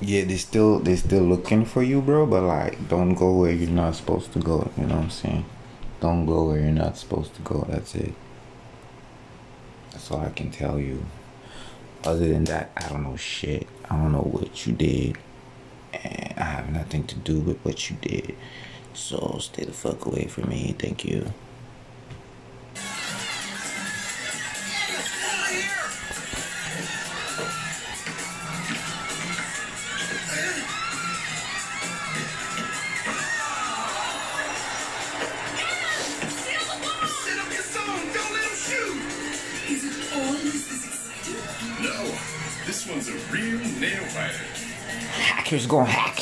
Yeah, they still they still looking for you, bro. But like, don't go where you're not supposed to go. You know what I'm saying? Don't go where you're not supposed to go. That's it. That's all I can tell you. Other than that, I don't know shit. I don't know what you did, and I have nothing to do with what you did. So stay the fuck away from me. Thank you. Hackers gonna hack.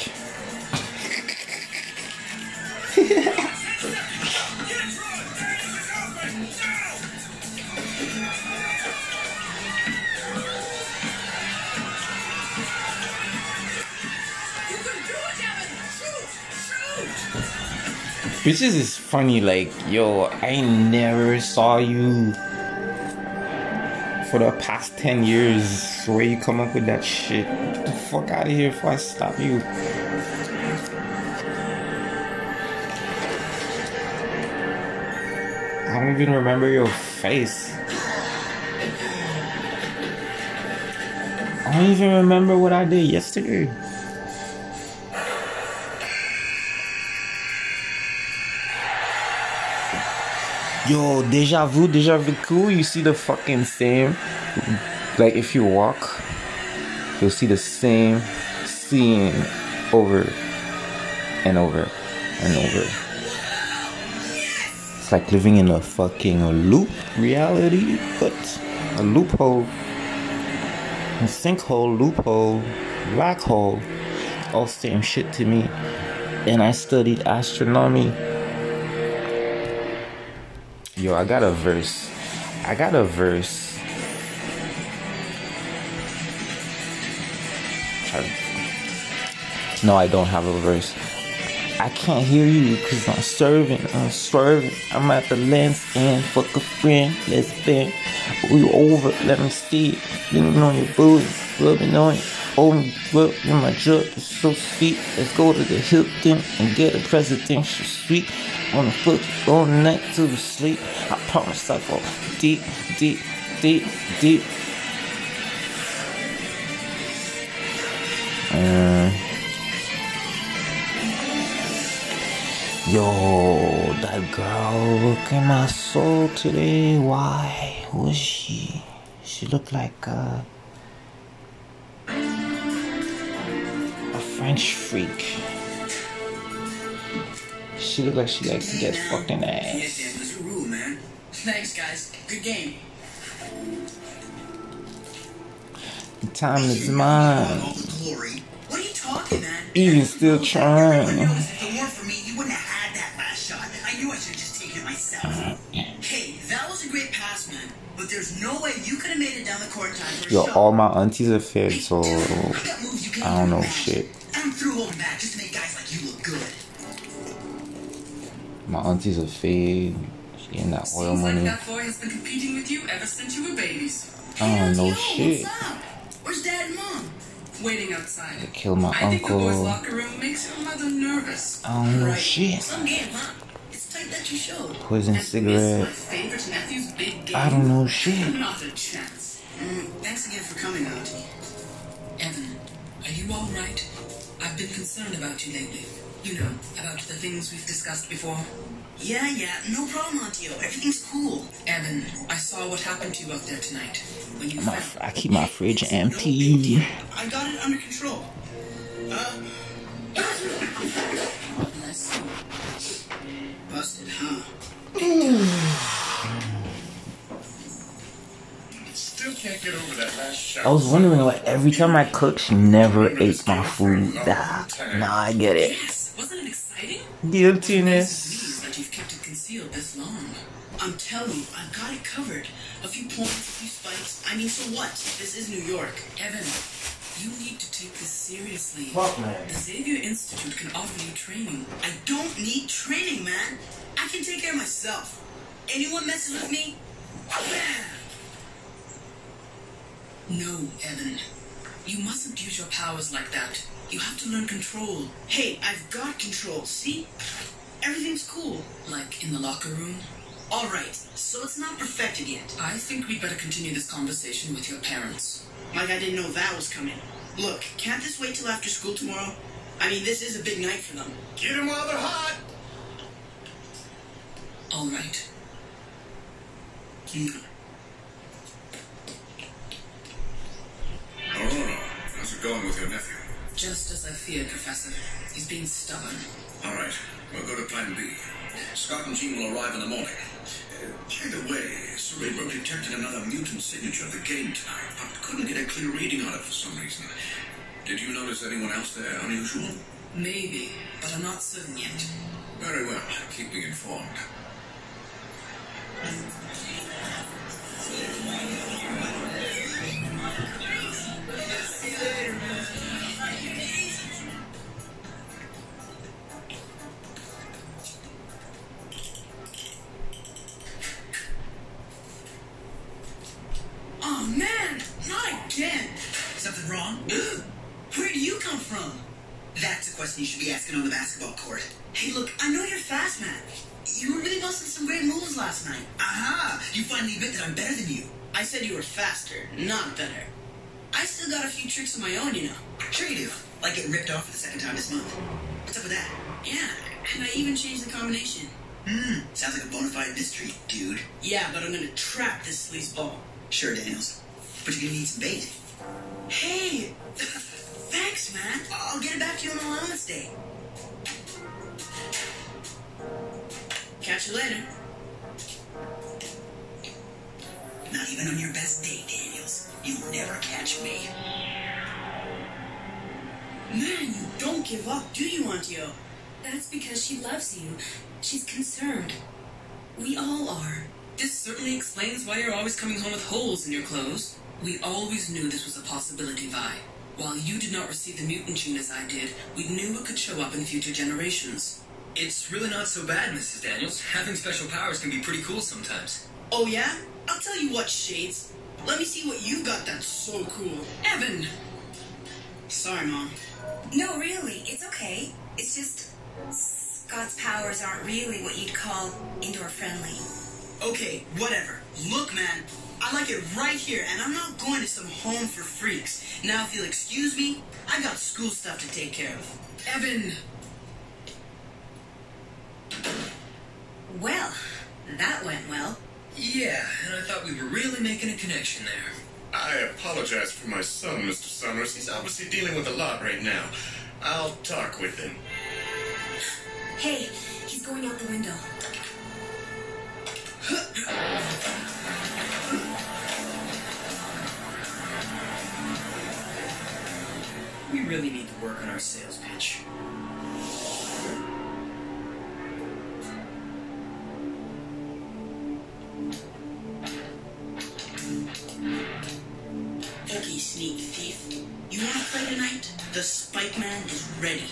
Bitches is funny, like, yo, I never saw you for the past 10 years where you come up with that shit. Fuck out of here before I stop you. I don't even remember your face. I don't even remember what I did yesterday. Yo, deja vu, deja vu, cool. you see the fucking same. Like if you walk, you'll see the same scene over and over and over. It's like living in a fucking loop reality, but a loophole, a sinkhole, loophole, black hole, all same shit to me. And I studied astronomy. Yo, I got a verse. I got a verse. No, I don't have a verse. I can't hear you because I'm serving. I'm serving. I'm at the lens end. Fuck a friend. Let's bend. We over. Let me see it. Leaning on your booty. Rubbing on it. Oh, rub in my drug. It's so sweet. Let's go to the Hilton and get a presidential suite. On the foot all night till we sleep. I promise I'll go deep, deep, deep, deep. Uh, yo, that girl look in my soul today. Why? Who is she? She looked like uh, a French freak. She looked like she likes to get fucked in the ass. Dan, a rule, man. Thanks, guys. Good game. The time is mine. what are you talking, man? Even still trying. Knew I should have just taken it myself. Hey, that was a great pass, man. But there's no way you could have made it down the court time for Yo, shot. all my aunties are fed, so Dude, I got moves you can't I don't know imagine. shit. I'm through holding back just to make guys like you look good. My aunties are fed. She getting that oil Seems like money. that boy has been competing with you ever since you were babies. I don't know shit. Where's dad and mom? Waiting outside. They killed my I think the boys' uncle. locker room makes your mother nervous. I don't know Right. shit. Some game, huh? Poison And miss my cigarette. favorite nephew's. I don't know shit. Not a chance. Mm, thanks again for coming, Auntie. Evan, are you all right? I've been concerned about you lately. You know, about the things we've discussed before. Yeah, yeah, no problem, Auntie. Everything's cool. Evan, I saw what happened to you out there tonight. When you My, found I keep my fridge It's no empty. deal. I got it under control. Uh, Bless you. Busted, huh? Still can't get over that last shot. I was wondering why every time I cook, she never ate my food. Ah, now I get it. Yes, wasn't it exciting? Guiltiness. That you've kept it concealed this long. I'm telling you, I've got it covered. A few points, a few spikes. I mean, so what? This is New York. Evan, you need to take this seriously. Fuck, man. The Xavier Institute can offer you training. I don't need training, man. I can take care of myself. Anyone messes with me? bam! No, Evan. You mustn't use your powers like that. You have to learn control, Hey, I've got control, see? Everything's cool. like in the locker room. Alright, so it's not perfected yet. I think we'd better continue this conversation with your parents. Like I didn't know that was coming. Look, can't this wait till after school tomorrow? I mean, this is a big night for them. Get them while they're hot. All right. Ororo, how's it going with your nephew? Just as I feared, Professor. He's being stubborn. All right, we'll go to Plan B. Scott and team will arrive in the morning. Uh, by the way, Cerebro detected another mutant signature of the game tonight, but couldn't get a clear reading on it for some reason. Did you notice anyone else there unusual? Maybe, but I'm not certain yet. Very well. Keep me informed. Off for the second time this month. What's up with that? Yeah, and I even changed the combination. Hmm, sounds like a bona fide mystery, dude. Yeah, but I'm gonna trap this sleazeball. Sure, Daniels. But you're gonna need some bait. Hey! Thanks, man. I'll get it back to you on allowance day. Catch you later. Not even on your best day, Daniels. You'll never catch me. Man, you don't give up, do you, Auntie O? That's because she loves you. She's concerned. We all are. This certainly explains why you're always coming home with holes in your clothes. We always knew this was a possibility, Vi. While you did not receive the mutant gene as I did, we knew it could show up in future generations. It's really not so bad, Mrs. Daniels. Having special powers can be pretty cool sometimes. Oh, yeah? I'll tell you what, Shades. Let me see what you've got that's so cool. Evan! Sorry, Mom. No, really, it's okay. It's just Scott's powers aren't really what you'd call indoor friendly. Okay, whatever. Look, man, I like it right here, and I'm not going to some home for freaks. Now, if you'll excuse me, I got school stuff to take care of. Evan! Well, that went well. Yeah, and I thought we were really making a connection there. I apologize for my son, Mr. Summers. He's obviously dealing with a lot right now. I'll talk with him. Hey, he's going out the window. We really need to work on our sales pitch. Play tonight? The Spike Man is ready.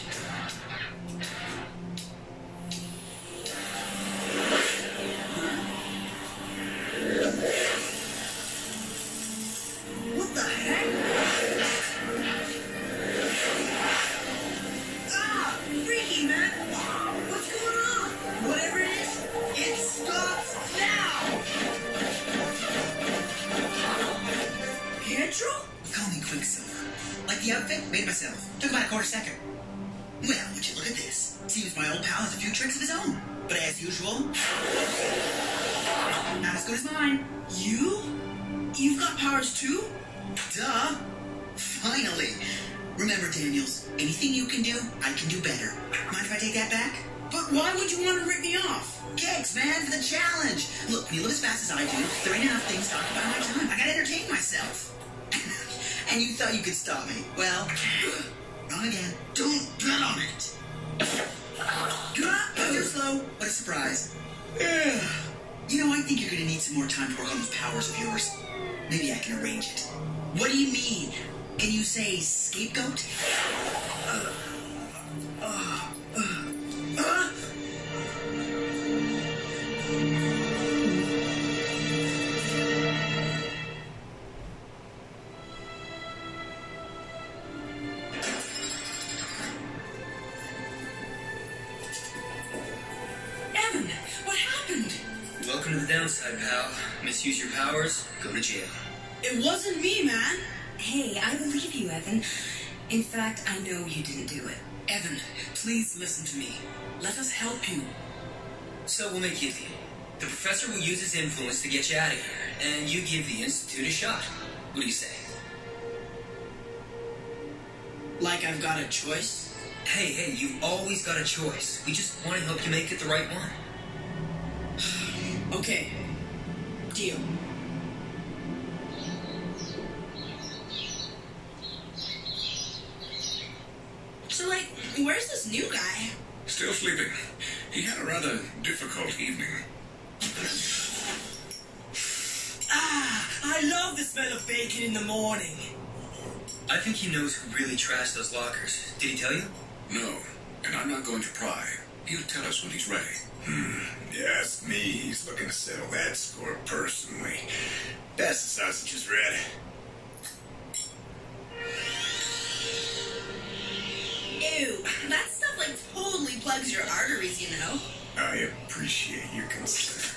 You live as fast as I do, there ain't enough things talking about my time. I gotta entertain myself. and you thought you could stop me. Well, wrong again. Don't bet on it. Too slow. What a surprise. You know, I think you're gonna need some more time to work on those powers of yours. Maybe I can arrange it. What do you mean? Can you say scapegoat? To jail. It wasn't me, man. Hey, I believe you, Evan. In fact, I know you didn't do it. Evan, please listen to me. Let us help you. So we'll make you deal. The professor will use his influence to get you out of here, and you give the Institute a shot. What do you say? Like I've got a choice? Hey, hey, you've always got a choice. We just want to help you make it the right one. Okay. Deal. So, like, where's this new guy? Still sleeping. He had a rather difficult evening. Ah, I love the smell of bacon in the morning. I think he knows who really trashed those lockers. Did he tell you? No, and I'm not going to pry. He'll tell us when he's ready. Hmm. You ask me, he's looking to settle that score personally. Pass the sausages, Red. Totally your arteries, you know. I appreciate your concern.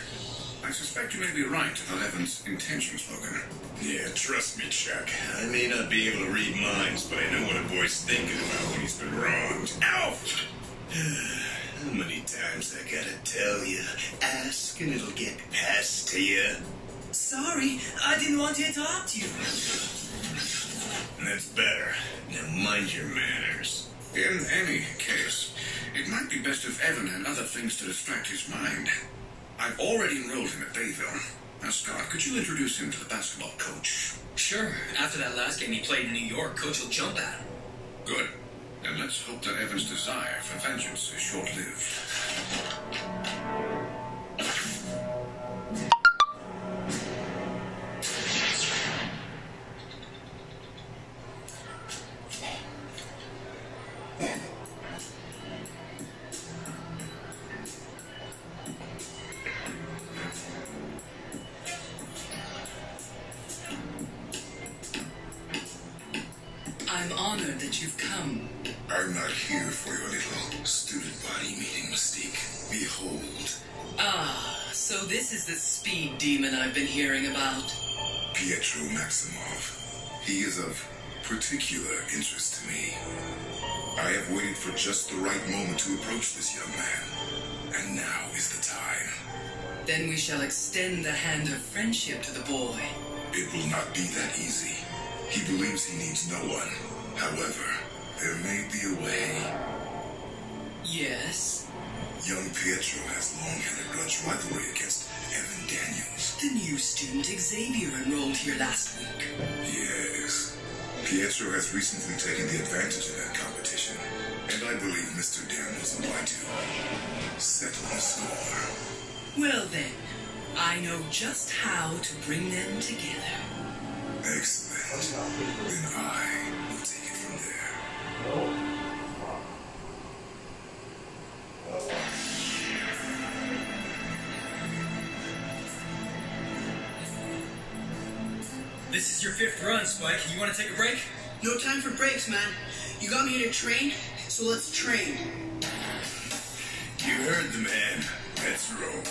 I suspect you may be right about Evan's intentions, Logan. Yeah, trust me, Chuck. I may not be able to read minds, but I know what a boy's thinking about when he's been wronged. Ow! How many times I gotta tell you? Ask and it'll get passed to you. Sorry, I didn't want to interrupt you. That's better. Now mind your manners. In any case, it might be best if Evan had other things to distract his mind. I've already enrolled him at Bayville. Now, Scott, could you introduce him to the basketball coach? Sure. After that last game he played in New York, coach will jump at him. Good. Then let's hope that Evan's desire for vengeance is short-lived. Approach this young man. And now is the time. Then we shall extend the hand of friendship to the boy. It will not be that easy. He believes he needs no one. However, there may be a way. Yes? Young Pietro has long had a grudge rivalry against Evan Daniels. The new student Xavier enrolled here last week. Yes. Pietro has recently taken the advantage of that I believe Mr. Daniels would like to settle the score. Well then, I know just how to bring them together. Excellent. Then I will take it from there. This is your fifth run, Spike. You want to take a break? No time for breaks, man. You got me here to train, so let's train. You heard the man. Let's roll.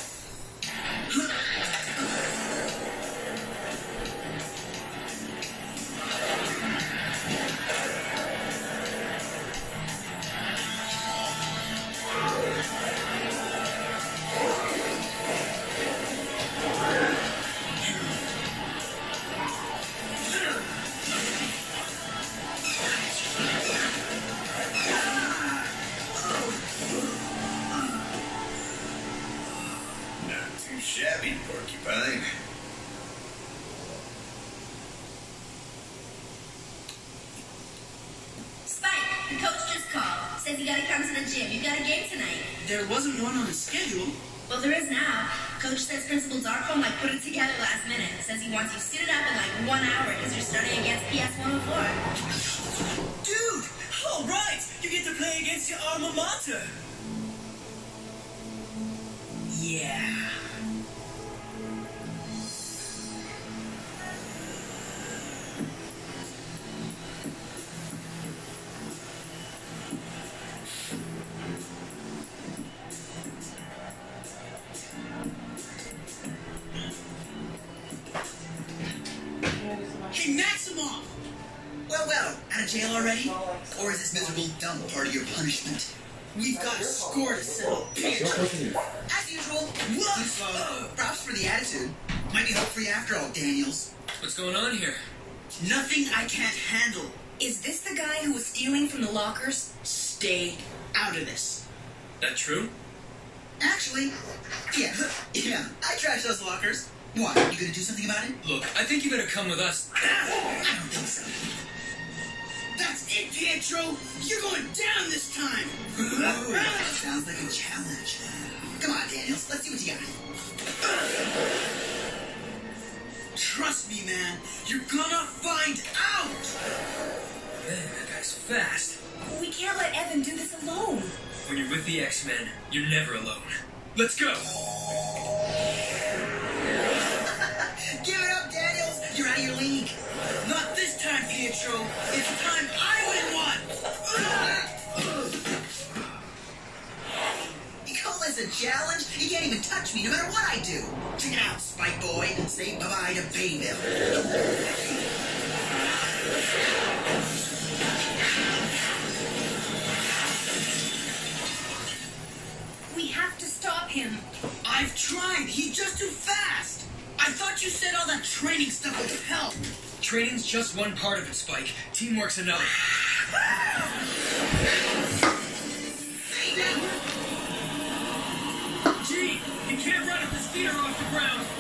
Jail already? Or is this miserable dump part of your punishment? We've got a score to settle. As usual. Whoa! Props for the attitude. Might be hope free after all, Daniels. What's going on here? Nothing I can't handle. Is this the guy who was stealing from the lockers? Stay out of this. That true? Actually, yeah, yeah. I trashed those lockers. What? You gonna do something about it? Look, I think you better come with us. I don't think so. That's it, Pietro. You're going down this time. Sounds like a challenge. Come on, Daniels. Let's see what you got. Trust me, man. You're gonna find out. Man, that guy's fast. We can't let Evan do this alone. When you're with the X-Men, you're never alone. Let's go! Give it up, Daniels. You're out of your league. Not this time, Pietro. It's time I a challenge? You can't even touch me no matter what I do. Check it out, Spike Boy. Say bye-bye to Bayville. We have to stop him. I've tried. He's just too fast. I thought you said all that training stuff would help. Training's just one part of it, Spike. Teamwork's another. Gee, you can't run the speeder off the ground.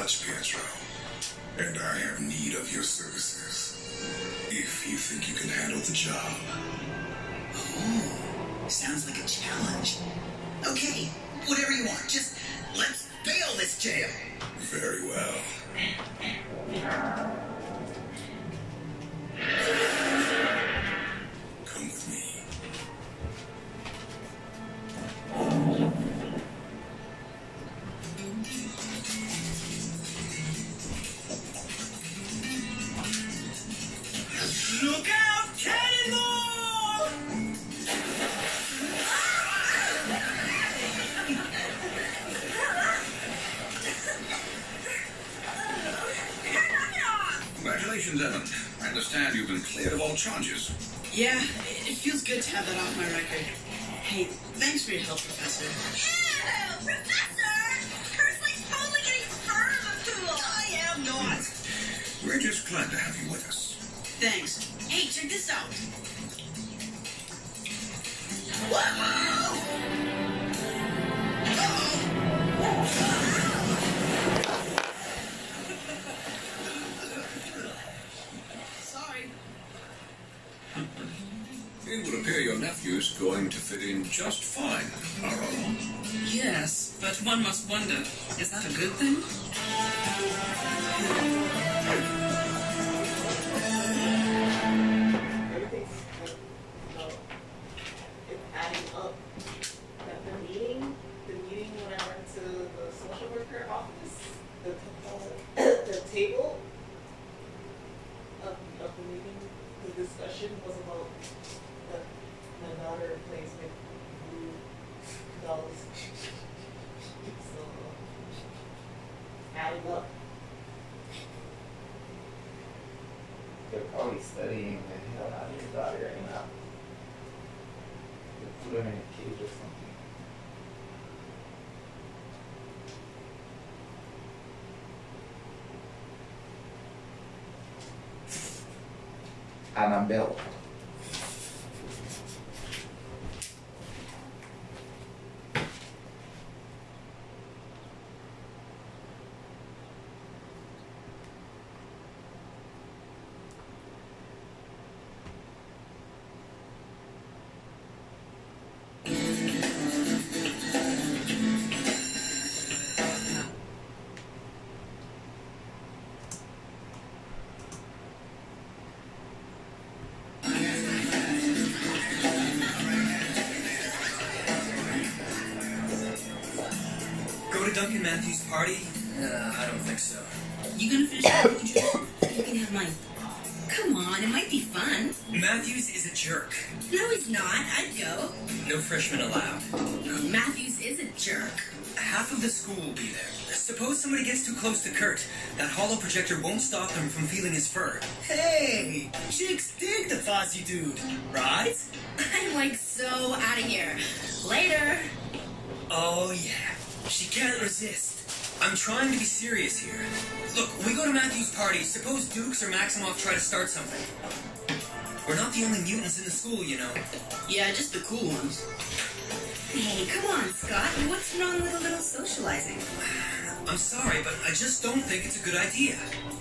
Much, Pietro. And I have need of your services. If you think you can handle the job. Oh, sounds like a challenge. Okay, whatever you want. Just let's bail this jail. Very well. Studying the hell out of your daughter right now. They put her in a cage or something. Annabelle. You gonna finish your food juice? You can have mine. Come on, it might be fun. Matthews is a jerk. No, he's not. I'd go. No freshmen allowed. Matthews is a jerk. Half of the school will be there. Suppose somebody gets too close to Kurt. That hollow projector won't stop them from feeling his fur. Hey, chicks dig the Fozzie dude, right? I'm like so out of here. Later. Oh yeah, she can't resist. I'm trying to be serious here. Look, we go to Matthew's party. Suppose Dukes or Maximoff try to start something. We're not the only mutants in the school, you know. Yeah, just the cool ones. Hey, come on, Scott. What's wrong with a little socializing? I'm sorry, but I just don't think it's a good idea.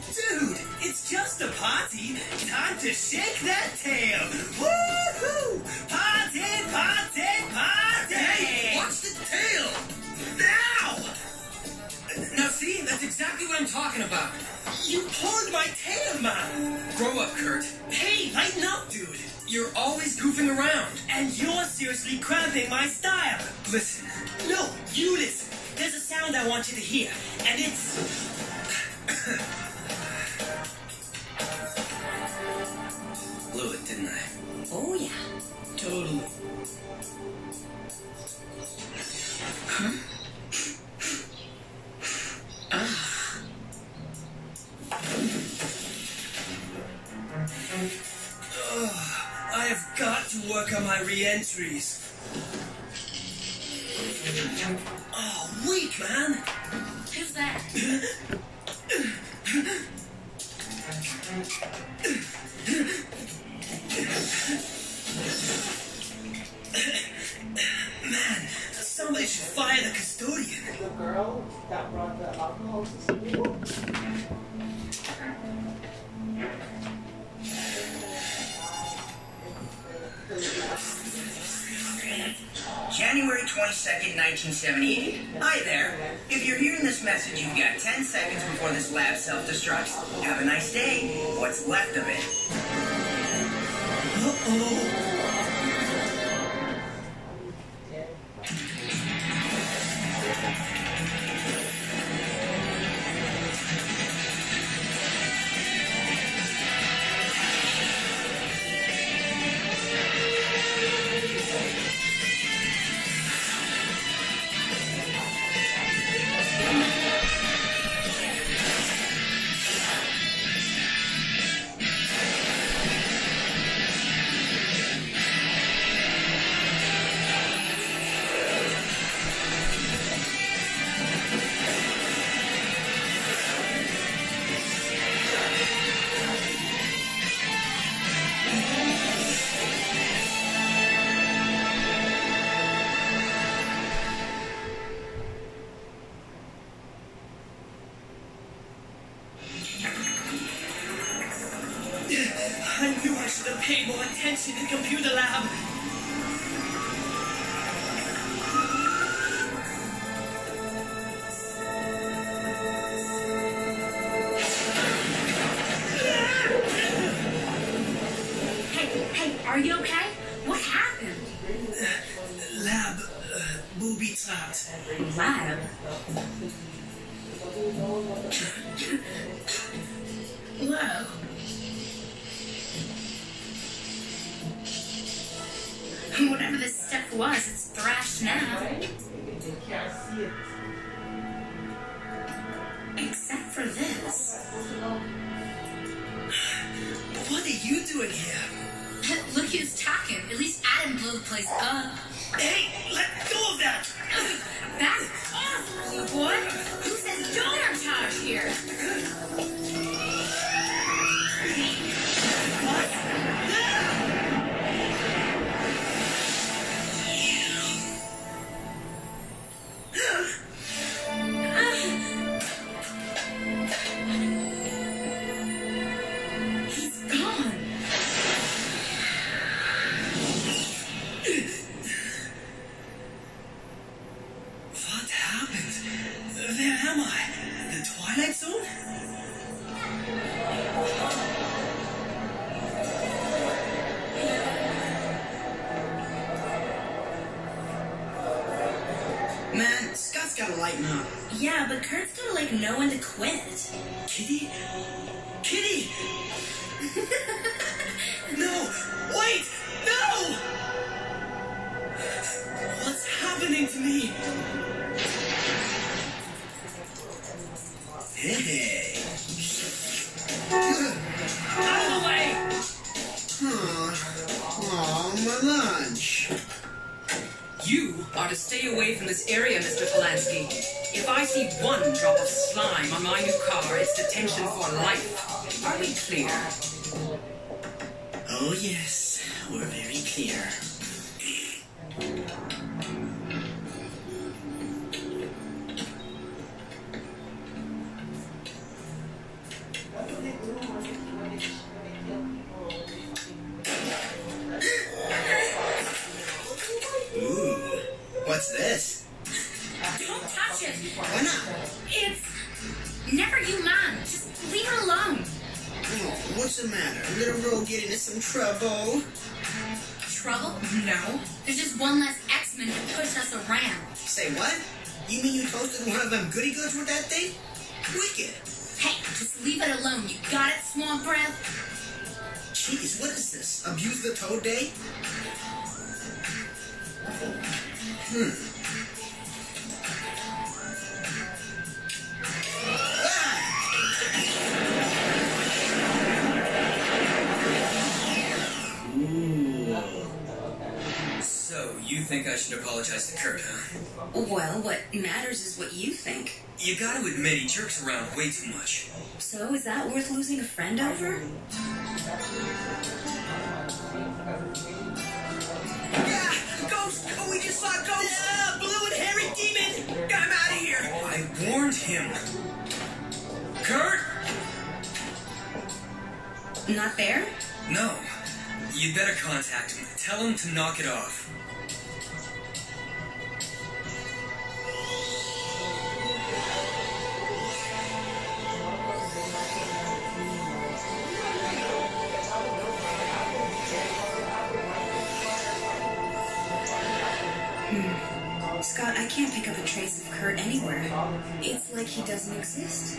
Dude, it's just a party. Time to shake that tail. Woohoo! Exactly what I'm talking about. You pulled my tail, man. Grow up, Kurt. Hey, lighten up, dude. You're always goofing around. And you're seriously cramping my style. Listen, No, you listen. There's a sound I want you to hear, and it's. blew it, didn't I? Oh, yeah. Totally. I work on my re-entries. Oh, weak, man. Who's that? Man, somebody should fire the custodian. The girl that brought the alcohol to school. January 22nd, 1978. Hi there. If you're hearing this message, you've got 10 seconds before this lab self-destructs. Have a nice day. What's left of it. I Hmm. So, you think I should apologize to Kurt, huh? Well, what matters is what you think. You gotta admit he jerks around way too much. So, is that worth losing a friend over? Him. Kurt! Not there? No. You'd better contact him. Tell him to knock it off. Scott, I can't pick up a trace of Kurt anywhere. It's like he doesn't exist.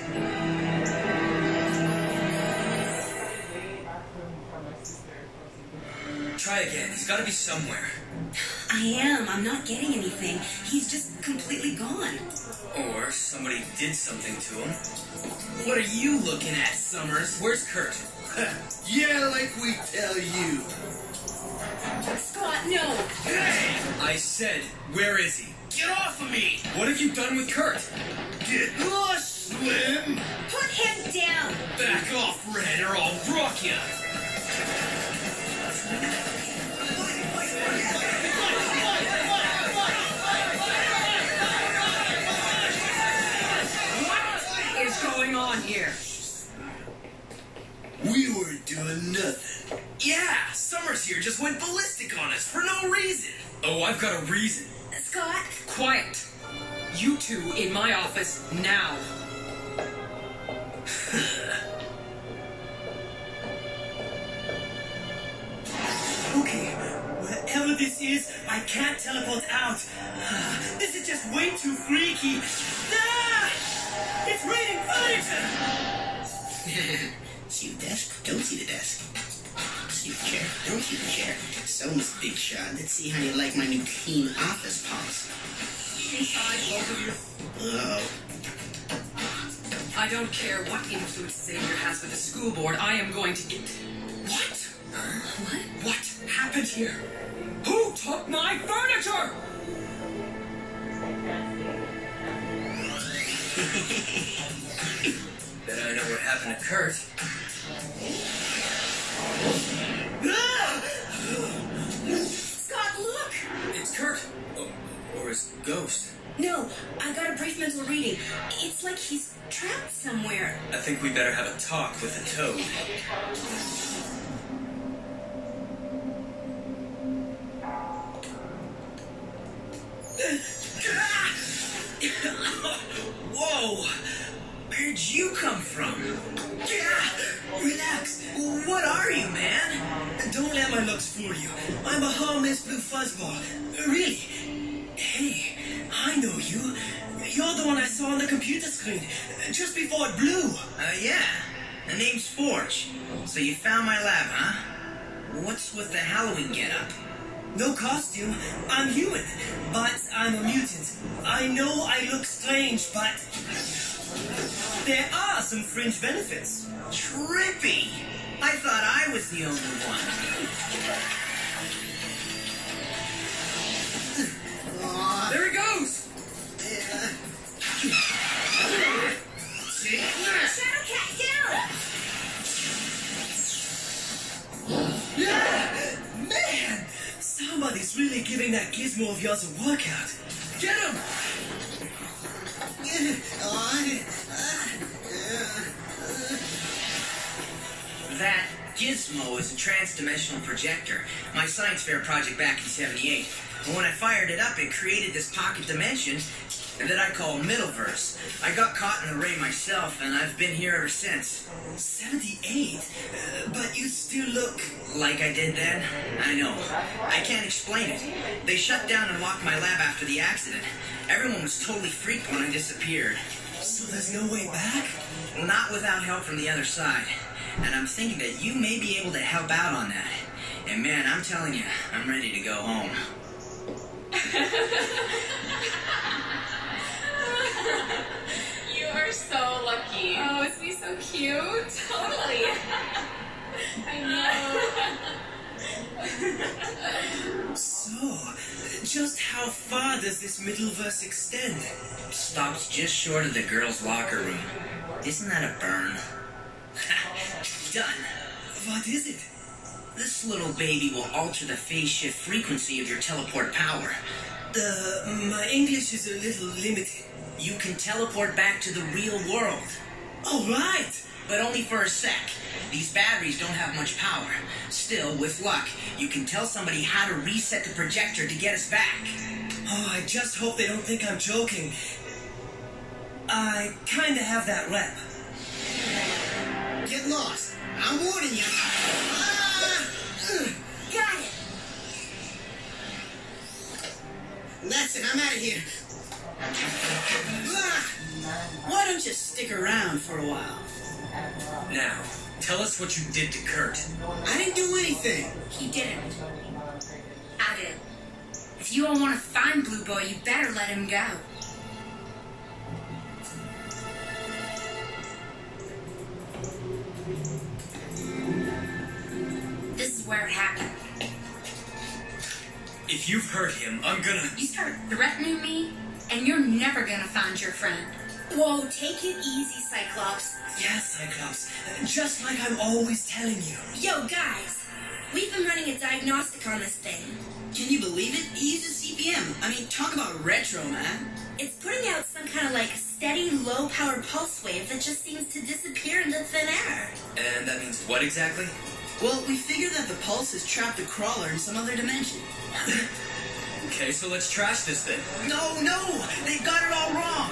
Try again. He's gotta be somewhere. I am. I'm not getting anything. He's just completely gone. Or somebody did something to him. What are you looking at, Summers? Where's Kurt? yeah, like we tell you. Scott, no. Hey! I said, where is he? Get off of me! What have you done with Kurt? Get lost, Slim! Put him down. Back off, Red, or I'll rock ya! What is going on here? We weren't doing nothing. Yeah, Summers here just went ballistic on us for no reason. Oh, I've got a reason. Scott, Quiet. You two in my office now. Okay, whatever this is, I can't teleport out. This is just way too freaky. Ah! It's raining furniture! see the desk? Don't see the desk. See the chair? Don't see the chair. So, Miss Big Shot, let's see how you like my new clean office policy. Uh-oh. I don't care what influence Xavier has with the school board, I am going to get. What? What? What happened here? Who took my furniture? Bet I know what happened to Kurt. Scott, look! It's Kurt. Oh, or his ghost. No, I got a brief mental reading. It's like he's trapped somewhere. I think we better have a talk with the toad. Whoa! Where'd you come from? Yeah, relax. What are you, man? Don't let my looks fool you. I'm a harmless blue fuzzball. Really? Hey, I know you. You're the one I saw on the computer screen just before it blew. Uh, yeah. The name's Forge. So you found my lab, huh? What's with the Halloween getup? No costume. I'm human, but I'm a mutant. I know I look strange, but there are some fringe benefits. Trippy! I thought I was the only one. There he goes! see? Shadowcat, down! Yeah! Man, somebody's really giving that gizmo of yours a workout. Get him! That gizmo is a trans-dimensional projector. My science fair project back in 78. And when I fired it up, it created this pocket dimension that I call Middleverse. I got caught in the ray myself, and I've been here ever since. 78? Uh, but you still look. Like I did then? I know. I can't explain it. They shut down and locked my lab after the accident. Everyone was totally freaked when I disappeared. So there's no way back? Not without help from the other side. And I'm thinking that you may be able to help out on that. And man, I'm telling you, I'm ready to go home. You are so lucky. Oh, isn't he so cute? Totally. I know. So, just how far does this Middleverse extend? Stops just short of the girls' locker room. Isn't that a burn? Done. What is it? This little baby will alter the phase shift frequency of your teleport power. The, my English is a little limited. You can teleport back to the real world. All right. but only for a sec. These batteries don't have much power. Still, with luck, you can tell somebody how to reset the projector to get us back. Oh, I just hope they don't think I'm joking. I kinda have that rep. Get lost. I'm warning you. Ah! Got it! That's it. I'm out of here. Why don't you stick around for a while? Now, tell us what you did to Kurt. I didn't do anything. He didn't. I did. If you all want to find Blue Boy, you better let him go. This is where it happened. If you've hurt him, I'm gonna. You start threatening me, and you're never gonna find your friend. Whoa, take it easy, Cyclops. Yes, Cyclops. Just like I'm always telling you. Yo, guys, we've been running a diagnostic on this thing. Can you believe it? He uses CPM. I mean, talk about retro, man. It's putting out some kind of like steady, low power pulse wave that just seems to disappear into thin air. And that means what exactly? Well, we figure that the pulse has trapped a crawler in some other dimension. okay, so let's trash this thing. No, no! They got it all wrong!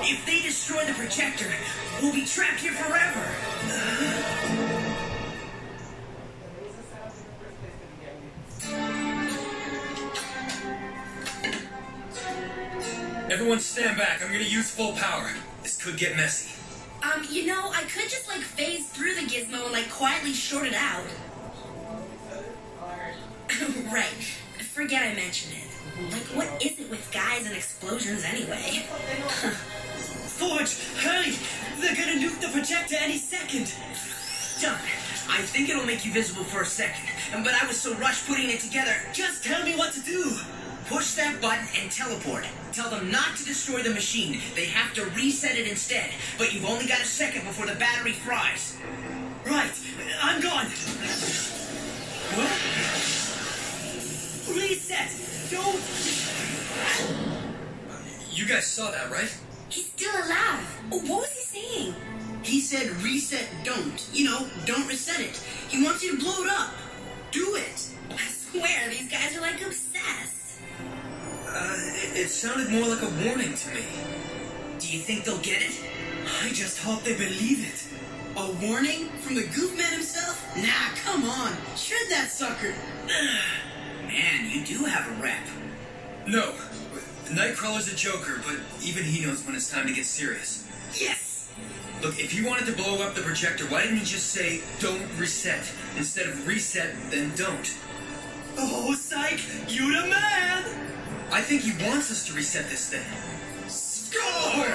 If they destroy the projector, we'll be trapped here forever! Everyone stand back. I'm gonna use full power. This could get messy. Um, you know, I could just like phase through the gizmo and like quietly short it out. right. Forget I mentioned it. Like, what is it with guys and explosions anyway? Forge, hurry! They're gonna nuke the projector any second. John, I think it'll make you visible for a second, but I was so rushed putting it together. Just tell me what to do. Push that button and teleport. Tell them not to destroy the machine. They have to reset it instead. But you've only got a second before the battery fries. Right, I'm gone. What? Reset! Don't! You guys saw that, right? He's still alive. Oh, What was he saying? He said reset don't. You know, don't reset it. He wants you to blow it up. Do it. I swear, these guys are like obsessed. Uh, it, it sounded more like a warning to me. Do you think they'll get it? I just hope they believe it. A warning from the Goofman himself? Nah, come on. Shred that sucker. Man, you do have a rep. No. Nightcrawler's a joker, but even he knows when it's time to get serious. Yes! Look, if he wanted to blow up the projector, why didn't he just say, don't reset? Instead of reset, then don't. Oh, Psych, you the man! I think he wants us to reset this thing. Score!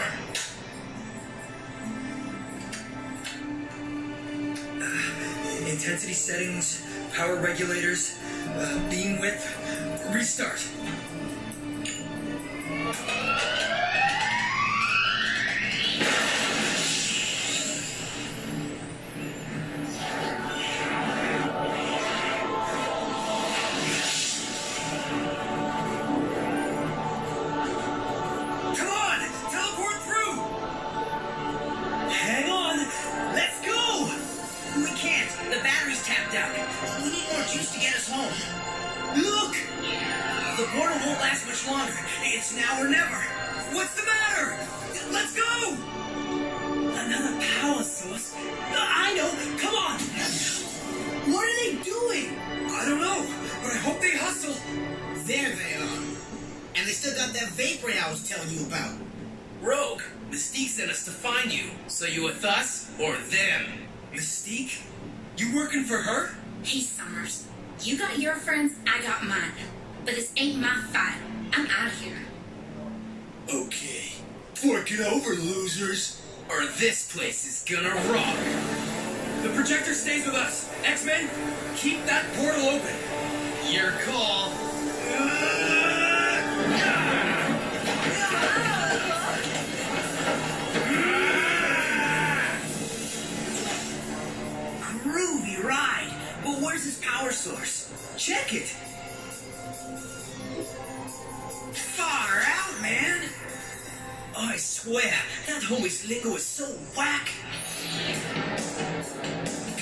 Intensity settings, power regulators, uh, beam width, restart. So you with us or them? Mystique? You working for her? Hey, Summers. You got your friends, I got mine. But this ain't my fight. I'm out of here. Okay. Fork it over, losers. Or this place is gonna rock. The projector stays with us. X-Men, keep that portal open. Your call. Power source? Check it. Far out, man. Oh, I swear, that homie's lingo is so whack.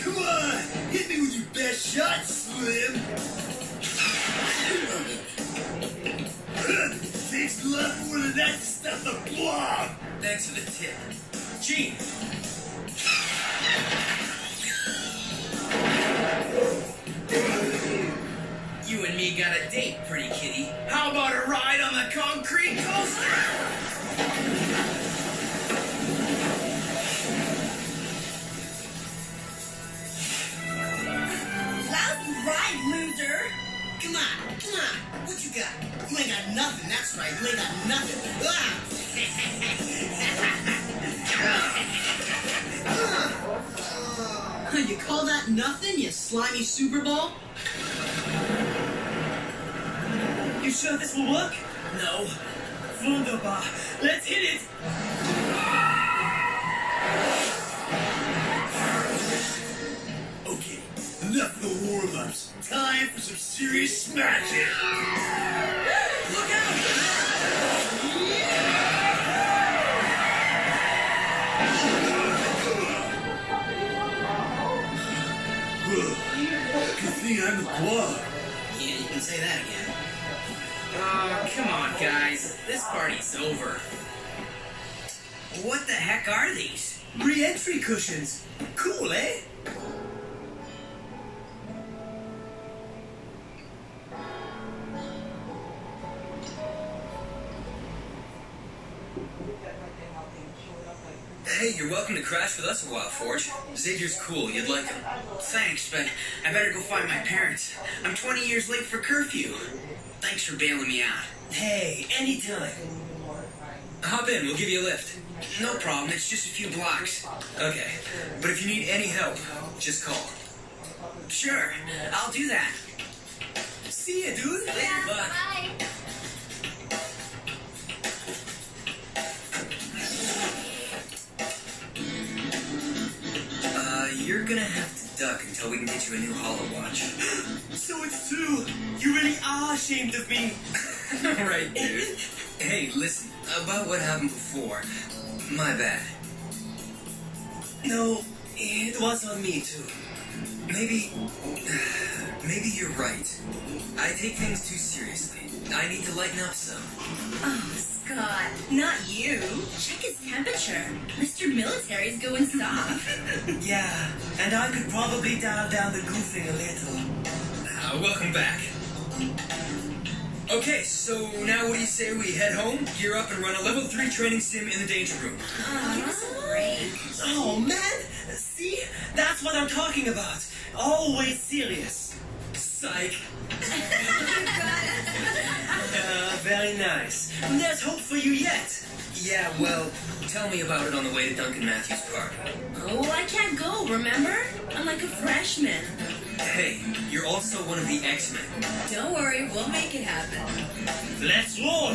Come on, hit me with your best shot, Slim. Takes a lot more than that to the blob. Thanks for the tip. Jean, and me got a date, pretty kitty. How about a ride on the concrete coaster? Lousy ride, loser! Come on, come on. What you got? You ain't got nothing. That's right. You ain't got nothing. Ah! you call that nothing, you slimy Super Bowl? You sure this will work? No. Wunderbar. Let's hit it. Okay, enough of the warm-ups. Time for some serious smashing. Look out! Good thing I'm the blob. Yeah, you can say that again. Oh, come on, guys. This party's over. What the heck are these? Re-entry cushions. Cool, eh? Crash with us a while, Forge. Xavier's cool. You'd like him. Thanks, but I better go find my parents. I'm 20 years late for curfew. Thanks for bailing me out. Hey, anytime. Hop in. We'll give you a lift. No problem, it's just a few blocks. Okay. But if you need any help, just call. Sure, I'll do that. See ya, dude. Yeah, Bye. bye. You're gonna have to duck until we can get you a new holo-watch. So it's true. You really are ashamed of me. right, dude. Hey, listen. About what happened before. My bad. No, it was on me too. Maybe. Maybe you're right. I take things too seriously. I need to lighten up some. Oh, Scott, not you. Check his temperature. Mr. Military's going soft. Yeah, and I could probably dial down the goofing a little. Uh, welcome back. Okay, so now what do you say we head home, gear up, and run a level 3 training sim in the danger room? Oh, you're so great. Oh man, see? That's what I'm talking about. Always serious. Psych. Very nice. There's hope for you yet. Yeah, well, tell me about it on the way to Duncan Matthews' Park. Oh, I can't go, remember? I'm like a freshman. Hey, you're also one of the X-Men. Don't worry, we'll make it happen. Let's roll.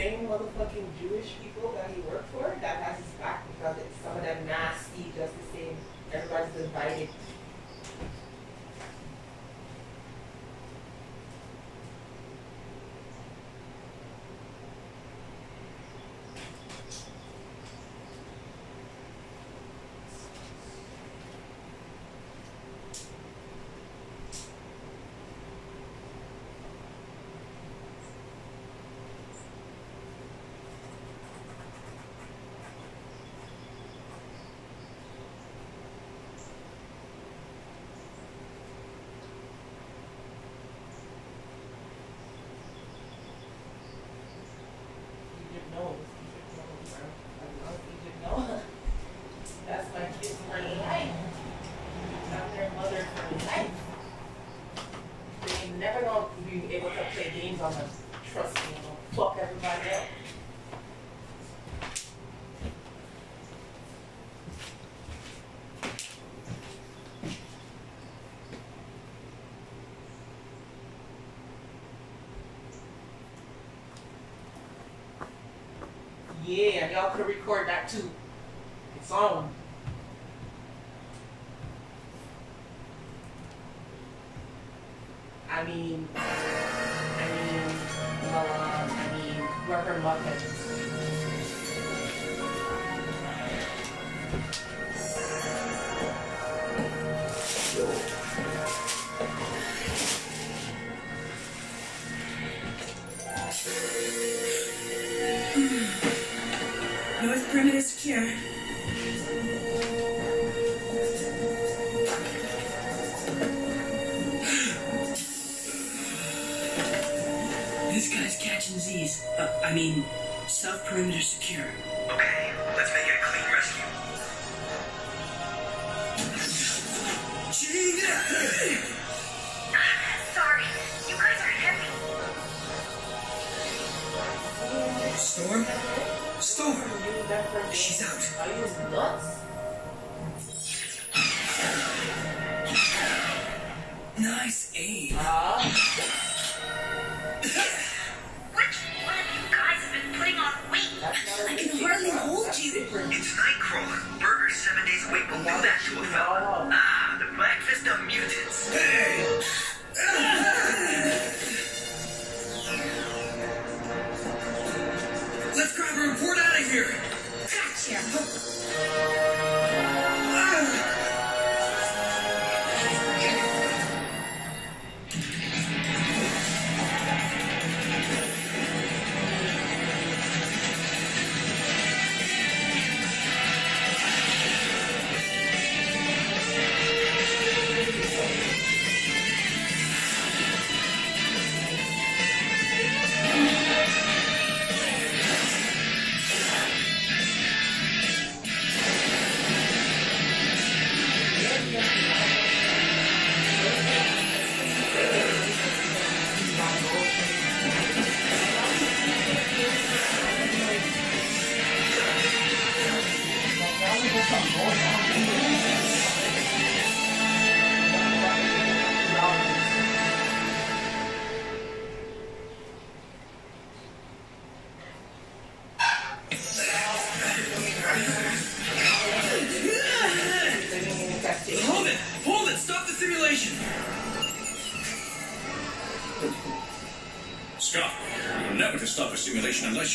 same motherfucking Jewish people y'all could record that too. It's on. I mean, I mean, Lola, uh, I mean, whoever Muffins. South perimeter secure.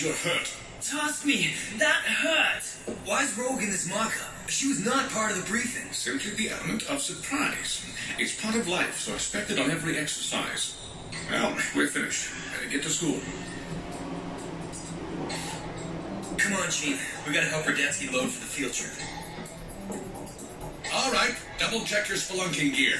You're hurt. Tossed me! That hurt! Why is Rogue in this mock-up? She was not part of the briefing. Simply the element of surprise. It's part of life, so expect it on every exercise. Well, we're finished. Better get to school. Come on, Jean. We gotta help Radetzky load for the field trip. All right, double check your spelunking gear.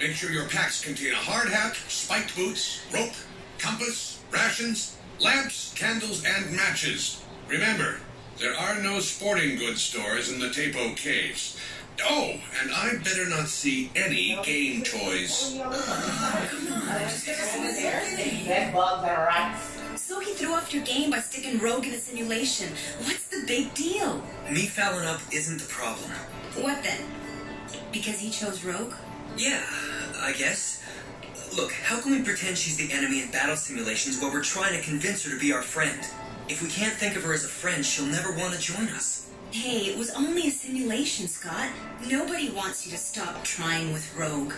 Make sure your packs contain a hard hat, spiked boots, rope, compass, rations, lamps, candles, and matches. Remember, there are no sporting goods stores in the Tapo Caves. Oh, and I better not see any game toys. Bed bugs and rats. So he threw off your game by sticking Rogue in a simulation. What's the big deal? Me fouling up isn't the problem. What then? Because he chose Rogue? Yeah, I guess. Look, how can we pretend she's the enemy in battle simulations while we're trying to convince her to be our friend? If we can't think of her as a friend, she'll never want to join us. Hey, it was only a simulation, Scott. Nobody wants you to stop trying with Rogue.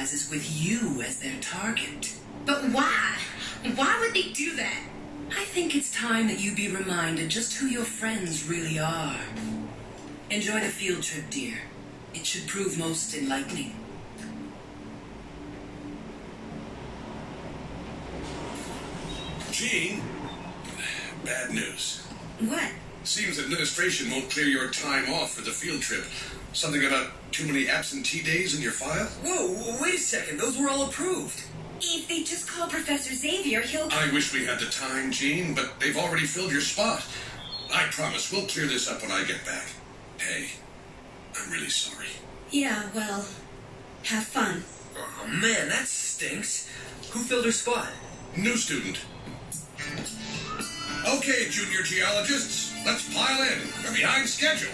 With you as their target. But why? Why would they do that? I think it's time that you be reminded just who your friends really are. Enjoy the field trip, dear. It should prove most enlightening. Jean, bad news. What? Seems administration won't clear your time off for the field trip. Something about too many absentee days in your file? Whoa, wait a second. Those were all approved. If they just call Professor Xavier, he'll. I wish we had the time, Jean, but they've already filled your spot. I promise we'll clear this up when I get back. Hey, I'm really sorry. Yeah, well, have fun. Oh man, that stinks. Who filled her spot? New student. Okay, junior geologists, let's pile in. We're behind schedule.